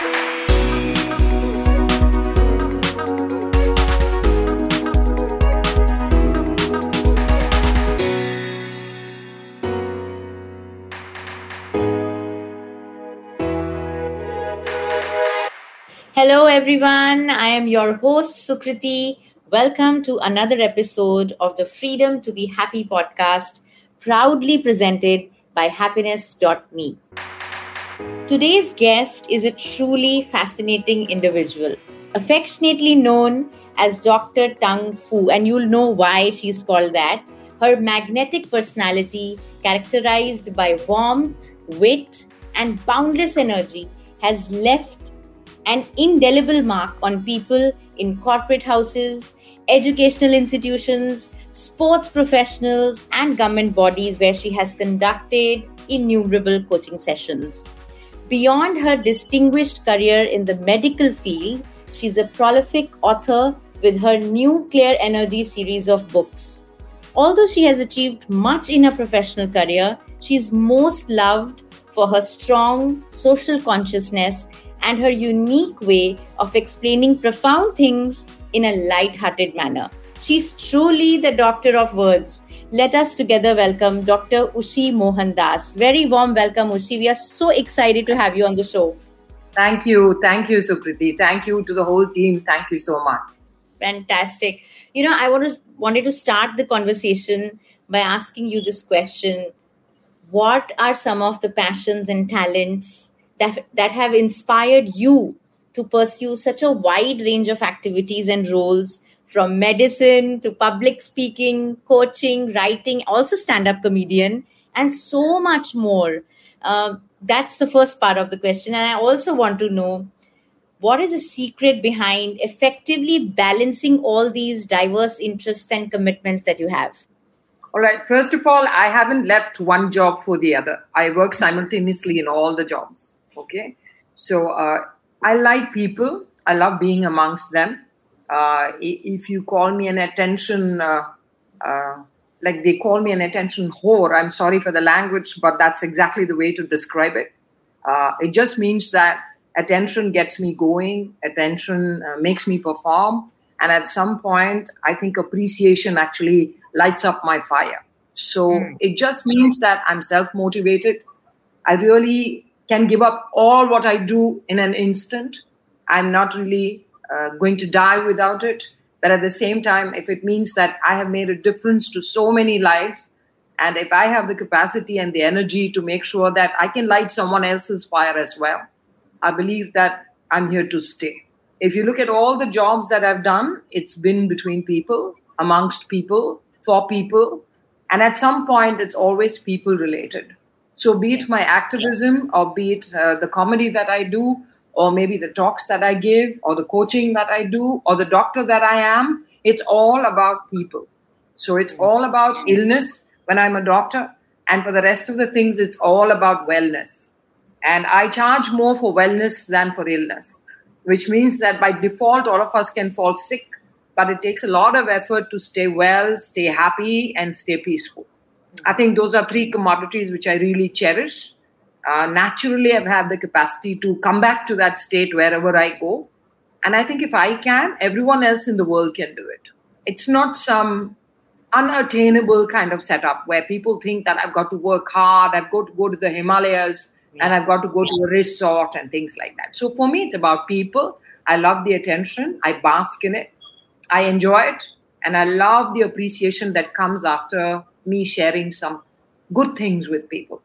Hello, everyone. I am your host, Sukriti. Welcome to another episode of the Freedom to Be Happy podcast, proudly presented by happiness.me. Today's guest is a truly fascinating individual, affectionately known as Dr. Tongue Fu, and you'll know why she's called that. Her magnetic personality, characterized by warmth, wit, and boundless energy, has left an indelible mark on people in corporate houses, educational institutions, sports professionals, and government bodies where she has conducted innumerable coaching sessions. Beyond her distinguished career in the medical field, she's a prolific author with her new Clear Energy series of books. Although she has achieved much in her professional career, she's most loved for her strong social consciousness and her unique way of explaining profound things in a light-hearted manner. She's truly the doctor of words. Let us together welcome Dr. Ushy Mohandas. Very warm welcome, Ushy. We are so excited to have you on the show. Thank you. Thank you, Sukriti. Thank you to the whole team. Thank you so much. Fantastic. You know, I want to, wanted to start the conversation by asking you this question What are some of the passions and talents that, that have inspired you to pursue such a wide range of activities and roles from medicine to public speaking, coaching, writing, also stand up comedian, and so much more. Uh, that's the first part of the question. And I also want to know what is the secret behind effectively balancing all these diverse interests and commitments that you have? All right. First of all, I haven't left one job for the other. I work simultaneously in all the jobs. Okay. So uh, I like people. I love being amongst them. Uh, if you call me an attention, uh, uh, like they call me an attention whore, I'm sorry for the language, but that's exactly the way to describe it. Uh, it just means that attention gets me going, attention uh, makes me perform. And at some point, I think appreciation actually lights up my fire. So mm. it just means that I'm self motivated. I really can give up all what I do in an instant. I'm not really uh, going to die without it. But at the same time, if it means that I have made a difference to so many lives, and if I have the capacity and the energy to make sure that I can light someone else's fire as well, I believe that I'm here to stay. If you look at all the jobs that I've done, it's been between people, amongst people, for people. And at some point, it's always people related. So, be it my activism or be it uh, the comedy that I do, or maybe the talks that I give, or the coaching that I do, or the doctor that I am, it's all about people. So, it's mm-hmm. all about illness when I'm a doctor. And for the rest of the things, it's all about wellness. And I charge more for wellness than for illness, which means that by default, all of us can fall sick, but it takes a lot of effort to stay well, stay happy, and stay peaceful. Mm-hmm. I think those are three commodities which I really cherish. Uh, naturally, I've had the capacity to come back to that state wherever I go. And I think if I can, everyone else in the world can do it. It's not some unattainable kind of setup where people think that I've got to work hard, I've got to go to the Himalayas, yeah. and I've got to go to a resort and things like that. So for me, it's about people. I love the attention, I bask in it, I enjoy it, and I love the appreciation that comes after me sharing some good things with people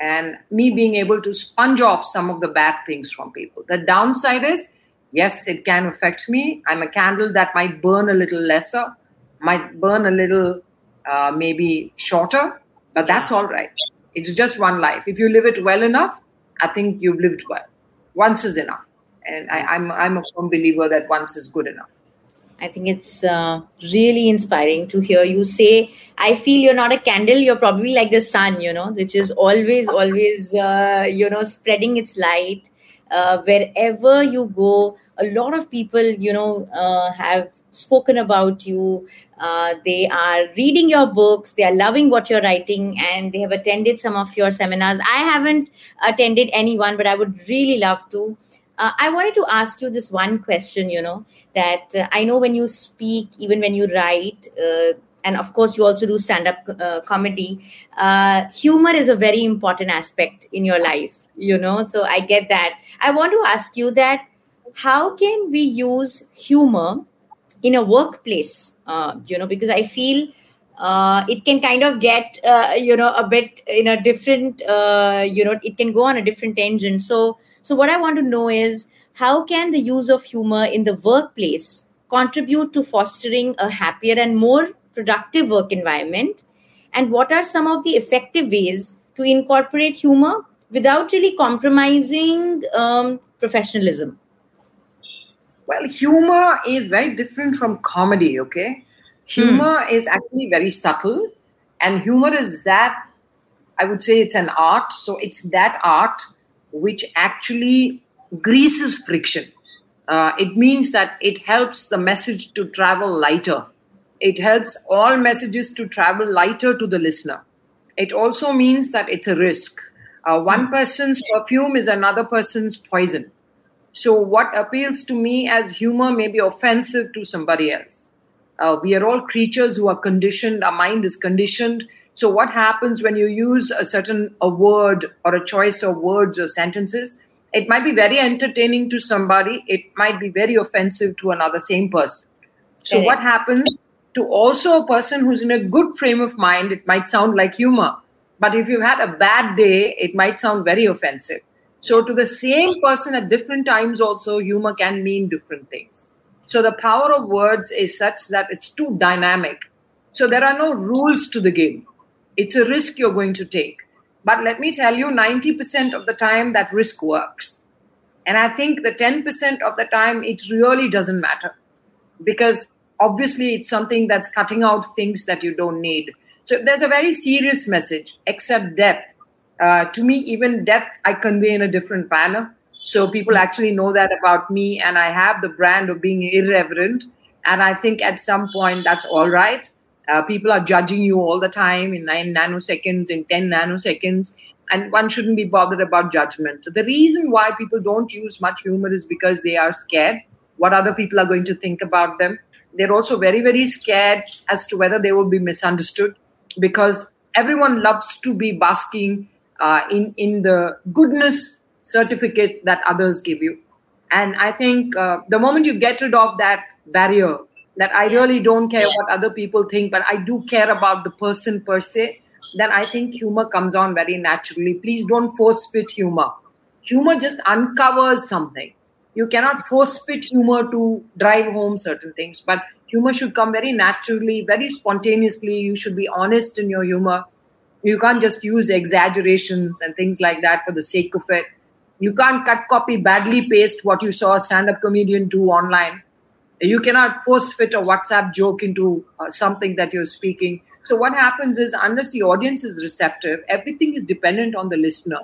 and me being able to sponge off some of the bad things from people. The downside is, yes, it can affect me. I'm a candle that might burn a little lesser, might burn a little uh, maybe shorter, but that's all right. It's just one life. If you live it well enough, I think you've lived well. Once is enough. And I, I'm, I'm a firm believer that once is good enough. I think it's uh, really inspiring to hear you say, I feel you're not a candle, you're probably like the sun, you know, which is always, always, uh, you know, spreading its light. Uh, wherever you go, a lot of people, you know, uh, have spoken about you. Uh, they are reading your books, they are loving what you're writing, and they have attended some of your seminars. I haven't attended any one, but I would really love to. Uh, I wanted to ask you this one question, you know, that uh, I know when you speak, even when you write, uh, and of course you also do stand up uh, comedy, uh, humor is a very important aspect in your life, you know, so I get that. I want to ask you that how can we use humor in a workplace, uh, you know, because I feel uh, it can kind of get uh, you know a bit in a different uh, you know it can go on a different tangent so so what i want to know is how can the use of humor in the workplace contribute to fostering a happier and more productive work environment and what are some of the effective ways to incorporate humor without really compromising um, professionalism well humor is very different from comedy okay Humor mm. is actually very subtle, and humor is that I would say it's an art. So it's that art which actually greases friction. Uh, it means that it helps the message to travel lighter. It helps all messages to travel lighter to the listener. It also means that it's a risk. Uh, one hmm. person's perfume is another person's poison. So, what appeals to me as humor may be offensive to somebody else. Uh, we are all creatures who are conditioned. Our mind is conditioned. So, what happens when you use a certain a word or a choice of words or sentences? It might be very entertaining to somebody. It might be very offensive to another same person. So, what happens to also a person who's in a good frame of mind? It might sound like humor, but if you've had a bad day, it might sound very offensive. So, to the same person at different times, also humor can mean different things. So the power of words is such that it's too dynamic. So there are no rules to the game. It's a risk you're going to take. But let me tell you, 90% of the time that risk works. And I think the 10% of the time it really doesn't matter because obviously it's something that's cutting out things that you don't need. So there's a very serious message, except death. Uh, to me, even death I convey in a different manner. So people actually know that about me, and I have the brand of being irreverent. And I think at some point that's all right. Uh, people are judging you all the time in nine nanoseconds, in 10 nanoseconds, and one shouldn't be bothered about judgment. So the reason why people don't use much humor is because they are scared what other people are going to think about them. They're also very, very scared as to whether they will be misunderstood because everyone loves to be basking uh, in, in the goodness certificate that others give you. And I think uh, the moment you get rid of that barrier, that I really don't care what other people think, but I do care about the person per se, then I think humor comes on very naturally. Please don't force fit humor. Humor just uncovers something. You cannot force fit humor to drive home certain things, but humor should come very naturally, very spontaneously. You should be honest in your humor. You can't just use exaggerations and things like that for the sake of it you can't cut copy, badly paste what you saw a stand up comedian do online. You cannot force fit a WhatsApp joke into uh, something that you're speaking. So, what happens is, unless the audience is receptive, everything is dependent on the listener.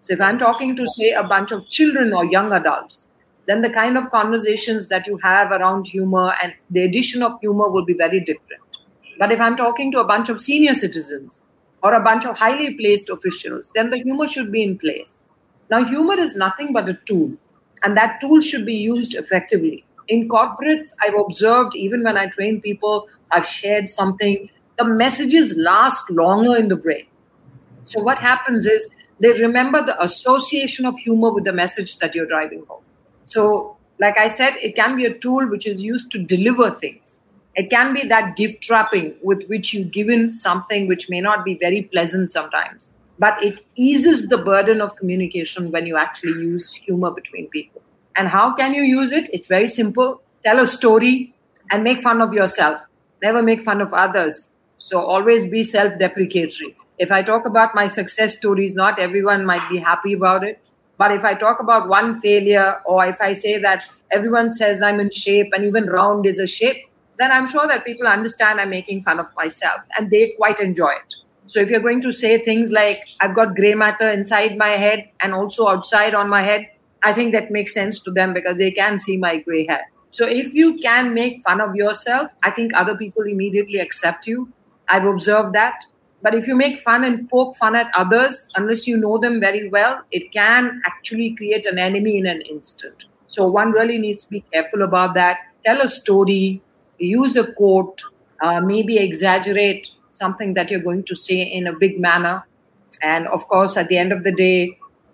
So, if I'm talking to, say, a bunch of children or young adults, then the kind of conversations that you have around humor and the addition of humor will be very different. But if I'm talking to a bunch of senior citizens or a bunch of highly placed officials, then the humor should be in place. Now, humor is nothing but a tool, and that tool should be used effectively. In corporates, I've observed, even when I train people, I've shared something, the messages last longer in the brain. So, what happens is they remember the association of humor with the message that you're driving home. So, like I said, it can be a tool which is used to deliver things. It can be that gift trapping with which you give in something which may not be very pleasant sometimes but it eases the burden of communication when you actually use humor between people. And how can you use it? It's very simple. Tell a story and make fun of yourself. Never make fun of others. So always be self deprecatory. If I talk about my success stories, not everyone might be happy about it. But if I talk about one failure, or if I say that everyone says I'm in shape and even round is a shape, then I'm sure that people understand I'm making fun of myself and they quite enjoy it. So if you're going to say things like, I've got gray matter inside my head and also outside on my head, I think that makes sense to them because they can see my gray hair. So if you can make fun of yourself, I think other people immediately accept you. I've observed that. But if you make fun and poke fun at others, unless you know them very well, it can actually create an enemy in an instant. So one really needs to be careful about that. Tell a story, use a quote, uh, maybe exaggerate something that you're going to say in a big manner. And of course, at the end of the day,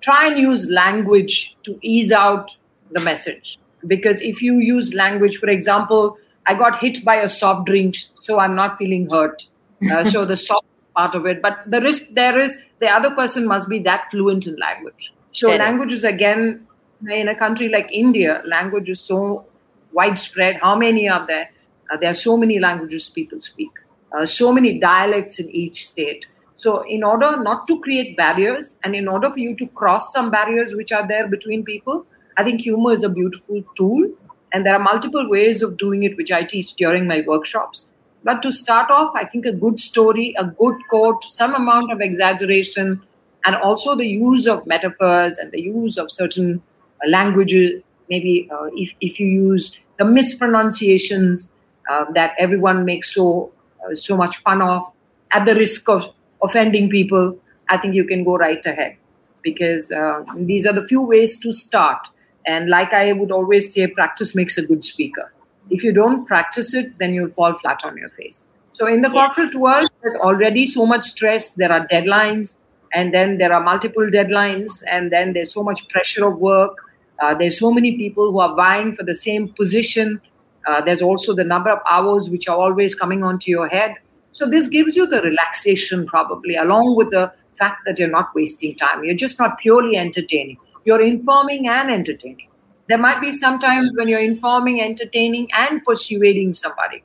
try and use language to ease out the message. Because if you use language, for example, I got hit by a soft drink, so I'm not feeling hurt. Uh, so the soft part of it. But the risk there is the other person must be that fluent in language. So yeah. languages again in a country like India, language is so widespread. How many are there? Uh, there are so many languages people speak, uh, so many dialects in each state. So, in order not to create barriers and in order for you to cross some barriers which are there between people, I think humor is a beautiful tool. And there are multiple ways of doing it, which I teach during my workshops. But to start off, I think a good story, a good quote, some amount of exaggeration, and also the use of metaphors and the use of certain uh, languages. Maybe uh, if, if you use the mispronunciations uh, that everyone makes so uh, so much fun of, at the risk of offending people, I think you can go right ahead because uh, these are the few ways to start. And like I would always say, practice makes a good speaker. If you don't practice it, then you'll fall flat on your face. So in the corporate world, there's already so much stress. There are deadlines, and then there are multiple deadlines, and then there's so much pressure of work. Uh, there's so many people who are vying for the same position. Uh, there's also the number of hours which are always coming onto your head. So this gives you the relaxation, probably, along with the fact that you're not wasting time. You're just not purely entertaining. You're informing and entertaining. There might be sometimes when you're informing, entertaining, and persuading somebody.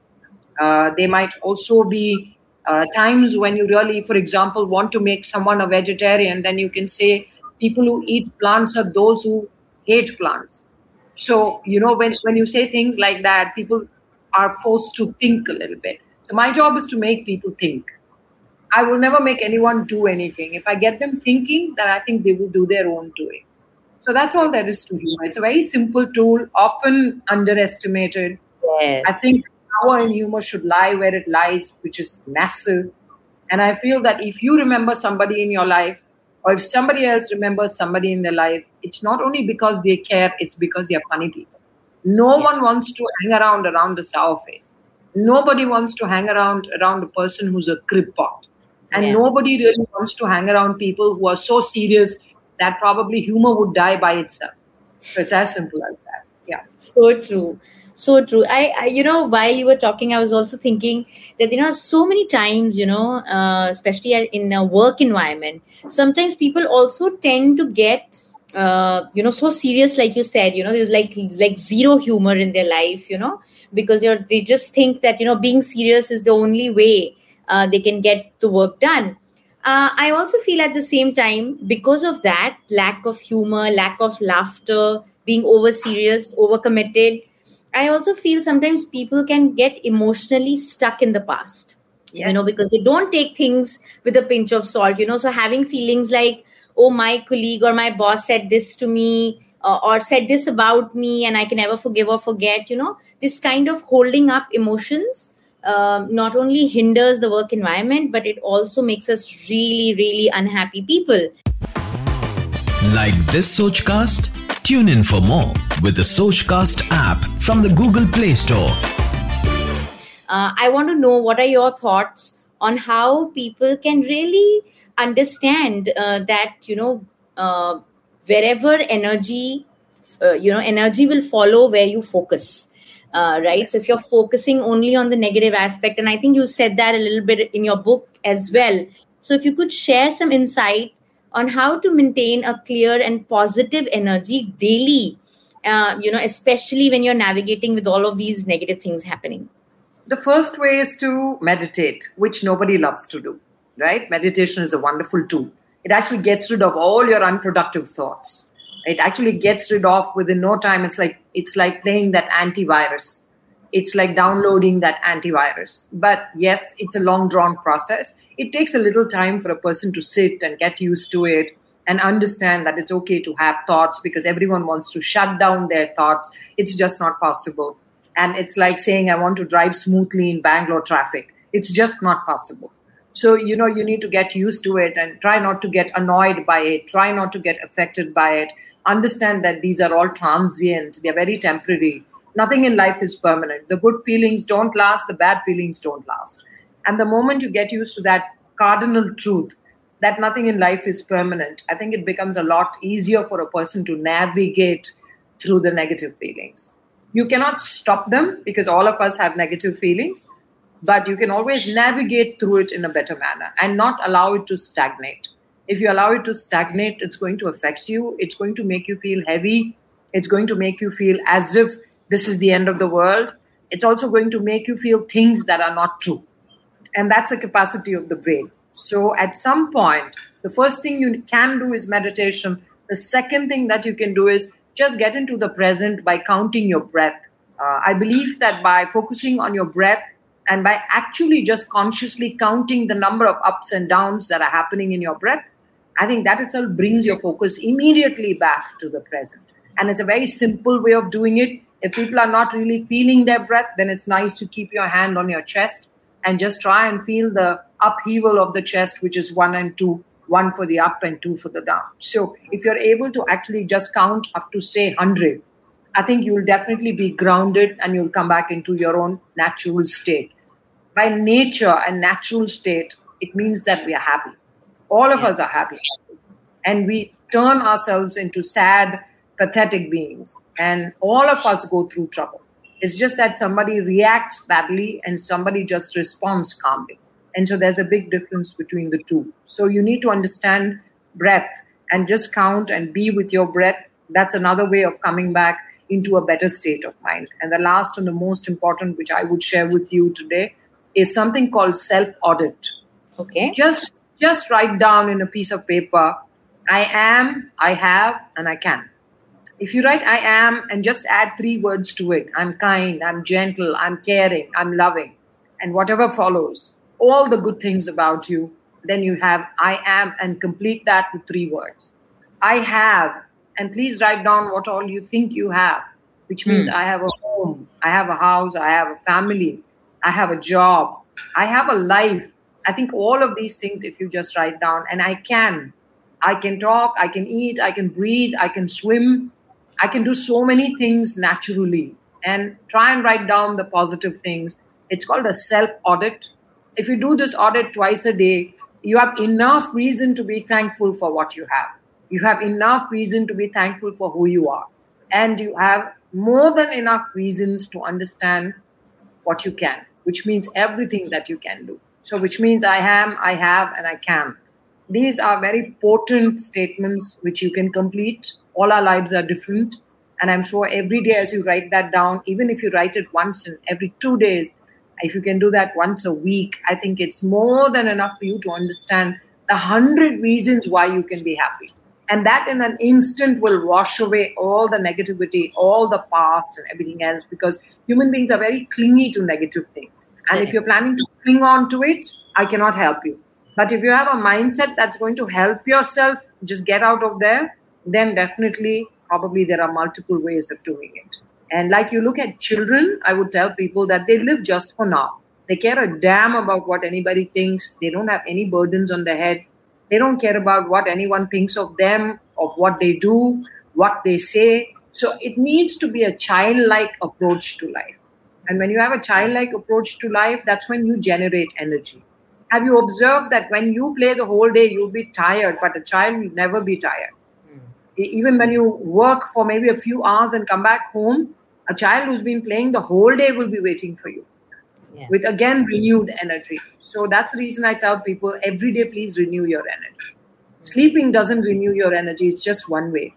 Uh, there might also be uh, times when you really, for example, want to make someone a vegetarian, then you can say people who eat plants are those who hate plants. So, you know, when, when you say things like that, people are forced to think a little bit. So, my job is to make people think. I will never make anyone do anything. If I get them thinking, then I think they will do their own doing. So that's all there is to humor. It's a very simple tool, often underestimated. Yes. I think power in humor should lie where it lies, which is massive. And I feel that if you remember somebody in your life, or if somebody else remembers somebody in their life, it's not only because they care, it's because they are funny people. No yeah. one wants to hang around around the sour face. Nobody wants to hang around around a person who's a crib pot. And yeah. nobody really wants to hang around people who are so serious that probably humor would die by itself. So it's as simple as that. Yeah. So true. So true. I, I you know, while you were talking, I was also thinking that, you know, so many times, you know, uh, especially in a work environment, sometimes people also tend to get uh, you know so serious like you said you know there's like like zero humor in their life you know because you're they just think that you know being serious is the only way uh, they can get the work done uh, I also feel at the same time, because of that lack of humor, lack of laughter, being over serious, over committed, I also feel sometimes people can get emotionally stuck in the past. Yes. You know, because they don't take things with a pinch of salt, you know. So having feelings like, oh, my colleague or my boss said this to me, uh, or said this about me, and I can never forgive or forget, you know, this kind of holding up emotions um, not only hinders the work environment, but it also makes us really, really unhappy people. Like this Sochcast? Tune in for more with the Sochcast app from the Google Play Store. Uh, I want to know what are your thoughts on how people can really understand uh, that, you know, uh, wherever energy, uh, you know, energy will follow where you focus uh, right? So if you're focusing only on the negative aspect, and I think you said that a little bit in your book as well. So if you could share some insight on how to maintain a clear and positive energy daily, uh, you know, especially when you're navigating with all of these negative things happening. The first way is to meditate, which nobody loves to do, right? Meditation is a wonderful tool. It actually gets rid of all your unproductive thoughts. It actually gets rid of within no time. It's like it's like playing that antivirus. It's like downloading that antivirus. But yes it's a long drawn process. It takes a little time for a person to sit and get used to it and understand that it's okay to have thoughts because everyone wants to shut down their thoughts. It's just not possible and it's like saying i want to drive smoothly in bangalore traffic it's just not possible So, you know, you need to get used to it and try not to get annoyed by it, try not to get affected by it. Understand that these are all transient, they're very temporary. Nothing in life is permanent. The good feelings don't last, the bad feelings don't last. And the moment you get used to that cardinal truth, that nothing in life is permanent, I think it becomes a lot easier for a person to navigate through the negative feelings. You cannot stop them because all of us have negative feelings, but you can always navigate through it in a better manner and not allow it to stagnate. If you allow it to stagnate, it's going to affect you, it's going to make you feel heavy, it's going to make you feel as if this is the end of the world. It's also going to make you feel things that are not true. And that's the capacity of the brain. So at some point, the first thing you can do is meditation. The second thing that you can do is just get into the present by counting your breath. Uh, I believe that by focusing on your breath and by actually just consciously counting the number of ups and downs that are happening in your breath, I think that itself brings your focus immediately back to the present. And it's a very simple way of doing it. If people are not really feeling their breath, then it's nice to keep your hand on your chest and just try and feel the upheaval of the chest, which is one and two, one for the up and two for the down. So if you're able to actually just count up to say 100, I think you'll definitely be grounded and you'll come back into your own natural state. By nature and natural state, it means that we are happy. All of us are happy. And we turn ourselves into sad, pathetic beings. And all of us go through trouble. It's just that somebody reacts badly and somebody just responds calmly. And so there's a big difference between the two. So you need to understand breath and just count and be with your breath. That's another way of coming back into a better state of mind. And the last and the most important, which I would share with you today, is something called self audit. Okay. Just just write down in a piece of paper, I am, I have, and I can. If you write I am and just add three words to it I'm kind, I'm gentle, I'm caring, I'm loving, and whatever follows, all the good things about you, then you have I am and complete that with three words. I have, and please write down what all you think you have, which means mm. I have a home, I have a house, I have a family, I have a job, I have a life. I think all of these things, if you just write down, and I can, I can talk, I can eat, I can breathe, I can swim, I can do so many things naturally and try and write down the positive things. It's called a self audit. If you do this audit twice a day, you have enough reason to be thankful for what you have. You have enough reason to be thankful for who you are. And you have more than enough reasons to understand what you can, which means everything that you can do. So, which means I am, I have, and I can. These are very potent statements which you can complete all our lives are different and i'm sure every day as you write that down even if you write it once in every two days if you can do that once a week i think it's more than enough for you to understand the hundred reasons why you can be happy. And that in an instant will wash away all the negativity all the past and everything else because human beings are very clingy to negative things. And if you're planning to cling on to it i cannot help you. But if you have a mindset that's going to help yourself just get out of there then definitely probably there are multiple ways of doing it. And like you look at children, I would tell people that they live just for now. They care a damn about what anybody thinks. They don't have any burdens on their head. They don't care about what anyone thinks of them, of what they do, what they say. So it needs to be a childlike approach to life. And when you have a childlike approach to life, that's when you generate energy. Have you observed that when you play the whole day, you'll be tired, but a child will never be tired? Hmm. even when you work for maybe a few hours and come back home, a child who's been playing the whole day will be waiting for you yeah. with again renewed energy. So that's the reason I tell people every day, please renew your energy. Sleeping doesn't renew your energy, it's just one way.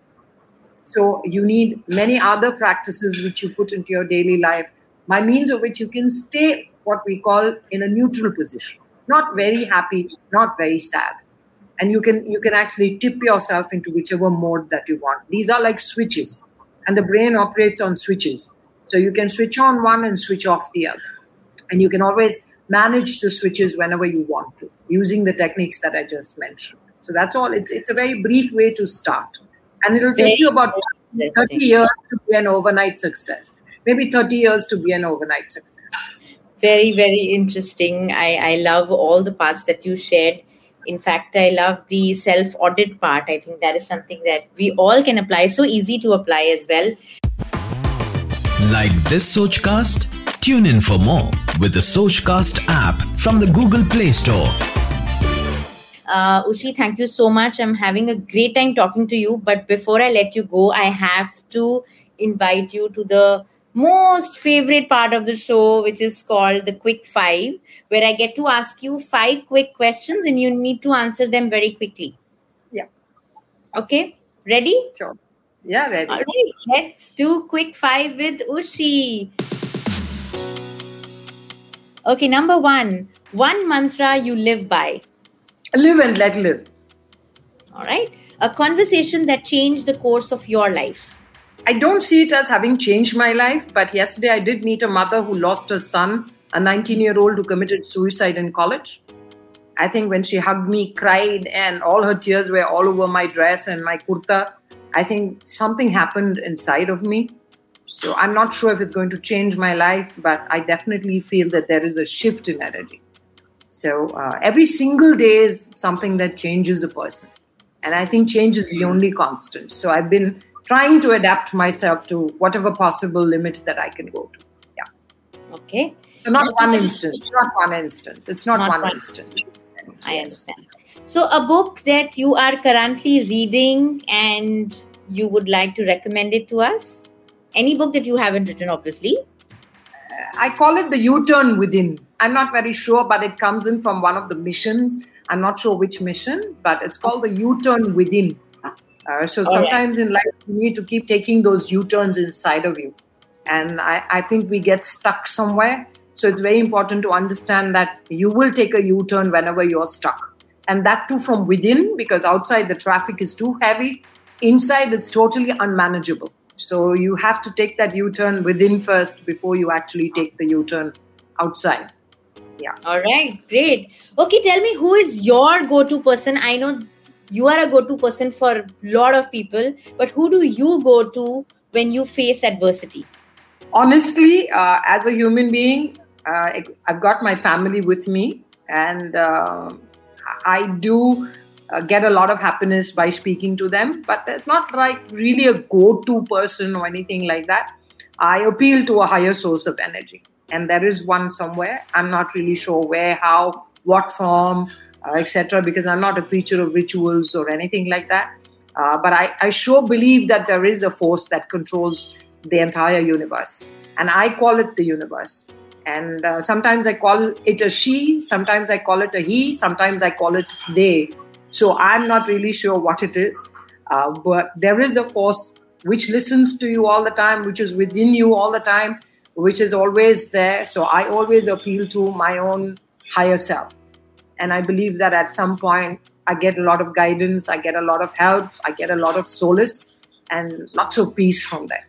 So you need many other practices which you put into your daily life by means of which you can stay what we call in a neutral position. Not very happy, not very sad and you can you can actually tip yourself into whichever mode that you want these are like switches and the brain operates on switches. So you can switch on one and switch off the other. And you can always manage the switches whenever you want to using the techniques that i just mentioned. So that's all. It's it's a very brief way to start. And it'll take you about 30 years to be an overnight success. Maybe 30 years to be an overnight success. Very, very interesting. I, I love all the parts that you shared. In fact, I love the self audit part. I think that is something that we all can apply. So easy to apply as well. Like this Sochcast? Tune in for more with the Sochcast app from the Google Play Store. Uh, Ushy, thank you so much. I'm having a great time talking to you. But before I let you go, I have to invite you to the most favorite part of the show, which is called the Quick Five, where I get to ask you five quick questions and you need to answer them very quickly. Yeah. Okay. Ready? Sure. Yeah, ready. All right. Let's do Quick Five with Ushy. Okay. Number one, one mantra you live by. Live and let live. All right. A conversation that changed the course of your life. I don't see it as having changed my life, but yesterday I did meet a mother who lost her son, a 19 year old who committed suicide in college. I think when she hugged me, cried, and all her tears were all over my dress and my kurta, I think something happened inside of me. So I'm not sure if it's going to change my life, but I definitely feel that there is a shift in energy. So uh, every single day is something that changes a person. And I think change is the only constant. So I've been trying to adapt myself to whatever possible limit that I can go to. Yeah. Okay. So not one instance. Not one instance. It's not, Not one, one instance. I understand. So, a book that you are currently reading and you would like to recommend it to us? Any book that you haven't written, obviously. I call it the U-turn within. I'm not very sure, but it comes in from one of the missions. I'm not sure which mission, but it's called the U-turn within. Uh, so right. sometimes in life you need to keep taking those U-turns inside of you, and I, I think we get stuck somewhere. So it's very important to understand that you will take a U-turn whenever you're stuck, and that too from within, because outside the traffic is too heavy. Inside it's totally unmanageable. So you have to take that U-turn within first before you actually take the U-turn outside. Yeah. All right, great. Okay, tell me who is your go to person? I know you are a go to person for a lot of people, but who do you go to when you face adversity? honestly, uh, as a human being, uh, I've got my family with me, and uh, I do uh, get a lot of happiness by speaking to them. But there's not like really a go-to person or anything like that. I appeal to a higher source of energy, and there is one somewhere. I'm not really sure where, how, what form, uh, etc. Because I'm not a creature of rituals or anything like that. Uh, but I, I sure believe that there is a force that controls the entire universe. And I call it the universe. And uh, sometimes I call it a she, sometimes I call it a he, sometimes I call it they. So I'm not really sure what it is. Uh, but there is a force which listens to you all the time, which is within you all the time, which is always there. So I always appeal to my own higher self. And I believe that at some point I get a lot of guidance, I get a lot of help, I get a lot of solace and lots of peace from there.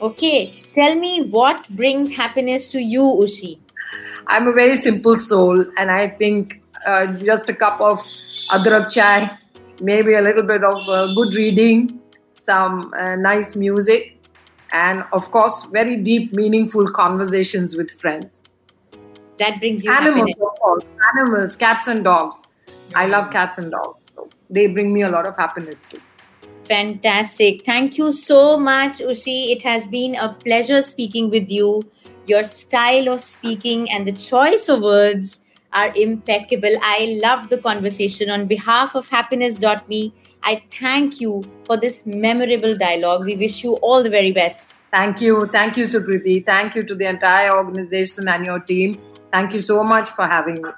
Okay, tell me what brings happiness to you, Ushy? I'm a very simple soul, and I think uh, just a cup of adrak chai, maybe a little bit of uh, good reading, some uh, nice music, and of course, very deep, meaningful conversations with friends. That brings you Animals, happiness. of course, animals, cats and dogs. I love cats and dogs, so they bring me a lot of happiness too. Fantastic. Thank you so much, Ushy. It has been a pleasure speaking with you. Your style of speaking and the choice of words are impeccable. I love the conversation. On behalf of happiness.me, I thank you for this memorable dialogue. We wish you all the very best. Thank you. Thank you, Sukriti. Thank you to the entire organization and your team. Thank you so much for having me.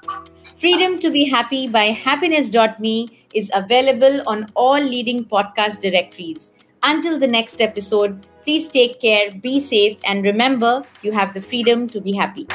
Freedom to be Happy by happiness.me is available on all leading podcast directories. Until the next episode, please take care, be safe, and remember you have the freedom to be happy.